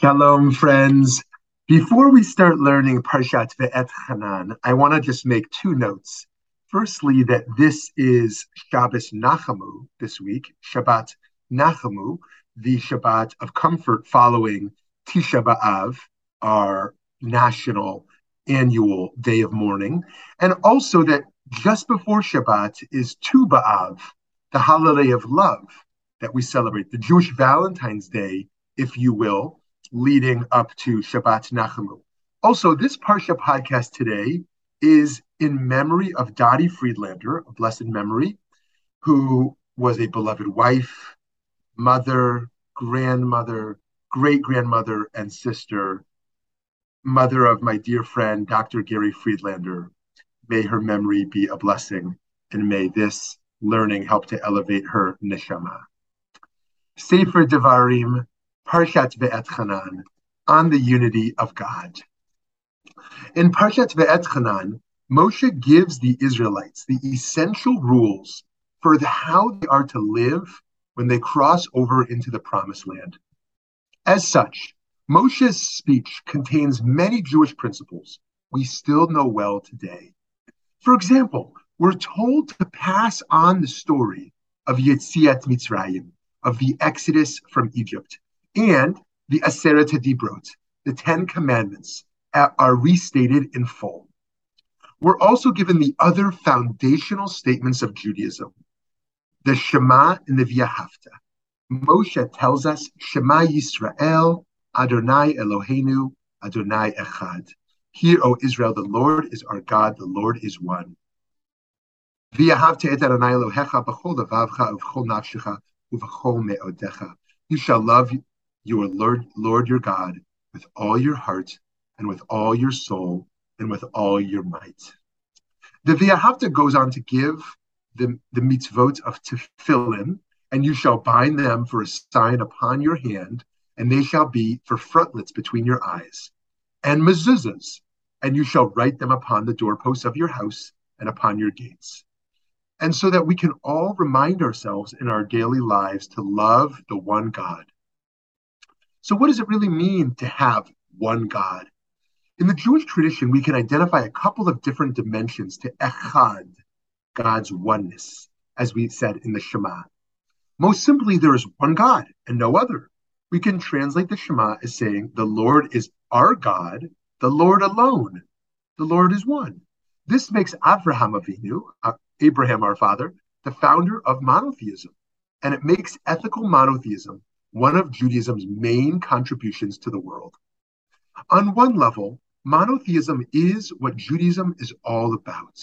Shalom, friends. Before we start learning Parshat Ve'et Hanan, I want to just make two notes. Firstly, that this is Shabbos Nachamu this week, Shabbat Nachamu, the Shabbat of comfort following Tisha B'Av, our national annual day of mourning, and also that just before Shabbat is Tu B'Av, the holiday of love that we celebrate, the Jewish Valentine's Day, if you will, leading up to Shabbat Nachamu. Also, this Parsha podcast today is in memory of Dottie Friedlander, a blessed memory, who was a beloved wife, mother, grandmother, great grandmother, and sister, mother of my dear friend, Dr. Gary Friedlander. May her memory be a blessing, and may this learning help to elevate her neshama. Sefer Devarim, Parshat Vaetchanan, on the unity of God. In Parshat Vaetchanan, Moshe gives the Israelites the essential rules for the, how they are to live when they cross over into the promised land. As such, Moshe's speech contains many Jewish principles we still know well today. For example, we're told to pass on the story of Yetziat Mitzrayim, of the Exodus from Egypt, and the Aseret Dibrot, the Ten Commandments, are restated in full. We're also given the other foundational statements of Judaism, the Shema and the V'ahavta. Moshe tells us, Shema Yisrael, Adonai Eloheinu, Adonai Echad. Hear, O Israel, the Lord is our God, the Lord is one. You shall love your Lord, Lord your God with all your heart and with all your soul and with all your might. The V'ahavta goes on to give the, the mitzvot of tefillin, and you shall bind them for a sign upon your hand, and they shall be for frontlets between your eyes, and mezuzahs, and you shall write them upon the doorposts of your house and upon your gates. And so that we can all remind ourselves in our daily lives to love the one God so, what does it really mean to have one God? In the Jewish tradition, we can identify a couple of different dimensions to Echad, God's oneness, as we said in the Shema. Most simply, there is one God and no other. We can translate the Shema as saying, The Lord is our God, the Lord alone. The Lord is one. This makes Abraham Avinu, uh, Abraham our father, the founder of monotheism. And it makes ethical monotheism one of Judaism's main contributions to the world. On one level, monotheism is what Judaism is all about.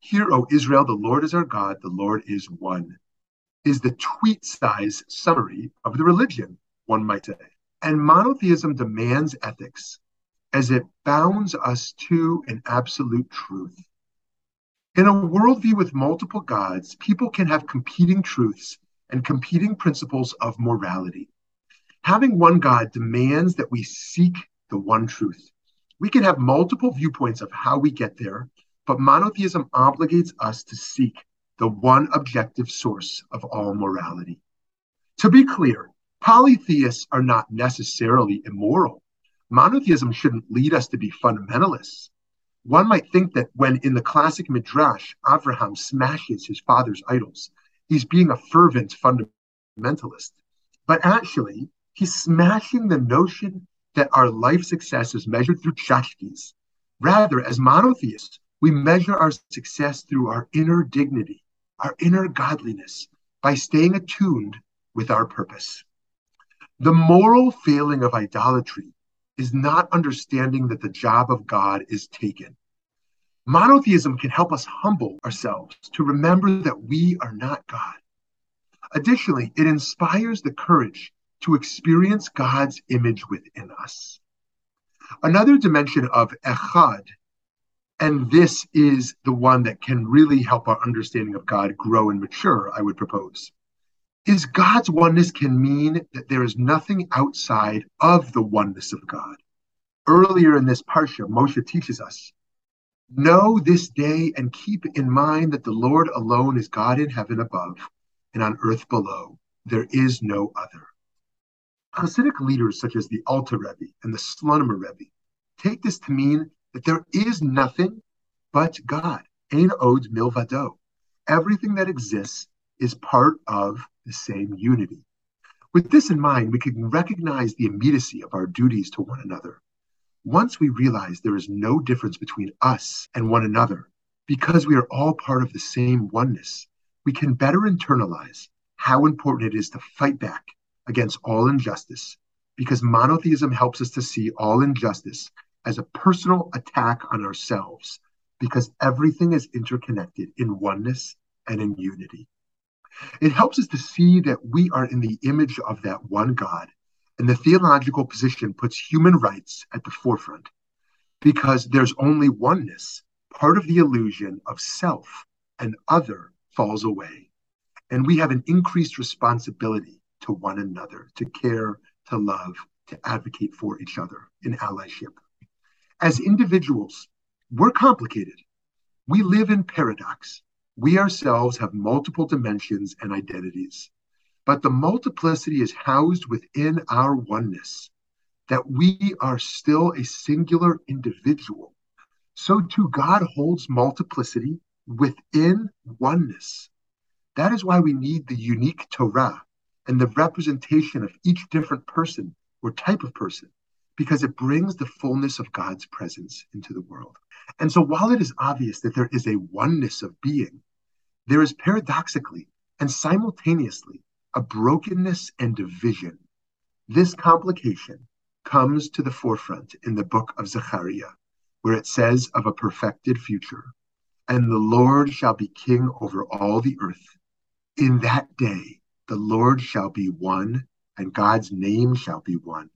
Hear, O Israel, the Lord is our God, the Lord is one, is the tweet size summary of the religion, one might say. And monotheism demands ethics as it bounds us to an absolute truth. In a worldview with multiple gods, people can have competing truths and competing principles of morality. Having one God demands that we seek the one truth. We can have multiple viewpoints of how we get there, but monotheism obligates us to seek the one objective source of all morality. To be clear, polytheists are not necessarily immoral. Monotheism shouldn't lead us to be fundamentalists. One might think that when in the classic Midrash, Abraham smashes his father's idols, he's being a fervent fundamentalist. But actually, he's smashing the notion that our life success is measured through tchotchkes. Rather, as monotheists, we measure our success through our inner dignity, our inner godliness, by staying attuned with our purpose. The moral failing of idolatry is not understanding that the job of God is taken Monotheism can help us humble ourselves to remember that we are not God. Additionally, it inspires the courage to experience God's image within us. Another dimension of echad, and this is the one that can really help our understanding of God grow and mature, I would propose, is God's oneness can mean that there is nothing outside of the oneness of God. Earlier in this parsha, Moshe teaches us Know this day and keep in mind that the Lord alone is God in heaven above and on earth below. There is no other. Hasidic leaders such as the Alter Rebbe and the Slonimer Rebbe take this to mean that there is nothing but God. Ein od milvado. Everything that exists is part of the same unity. With this in mind, we can recognize the immediacy of our duties to one another. Once we realize there is no difference between us and one another, because we are all part of the same oneness, we can better internalize how important it is to fight back against all injustice, because monotheism helps us to see all injustice as a personal attack on ourselves, because everything is interconnected in oneness and in unity. It helps us to see that we are in the image of that one God, and the theological position puts human rights at the forefront because there's only oneness. Part of the illusion of self and other falls away. And we have an increased responsibility to one another, to care, to love, to advocate for each other in allyship. As individuals, we're complicated. We live in paradox. We ourselves have multiple dimensions and identities, but the multiplicity is housed within our oneness, that we are still a singular individual. So too, God holds multiplicity within oneness. That is why we need the unique Torah and the representation of each different person or type of person, because it brings the fullness of God's presence into the world. And so, while it is obvious that there is a oneness of being, there is paradoxically and simultaneously a brokenness and division. This complication comes to the forefront in the book of Zechariah, where it says of a perfected future, and the Lord shall be king over all the earth. In that day, the Lord shall be one, and God's name shall be one.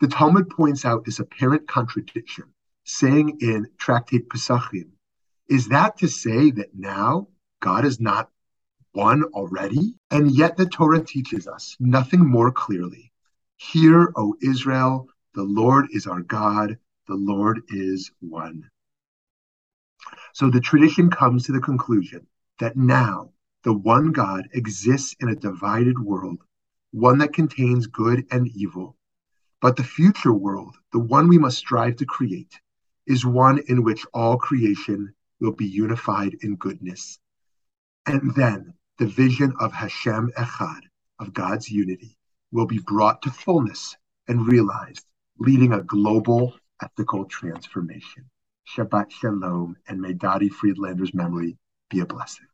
The Talmud points out this apparent contradiction, saying in Tractate Pesachim, is that to say that now God is not one already? And yet the Torah teaches us nothing more clearly. Hear, O Israel, the Lord is our God, the Lord is one. So the tradition comes to the conclusion that now the one God exists in a divided world, one that contains good and evil. But the future world, the one we must strive to create, is one in which all creation will be unified in goodness. And then the vision of Hashem Echad, of God's unity, will be brought to fullness and realized, leading a global ethical transformation. Shabbat Shalom, and may Dottie Friedlander's memory be a blessing.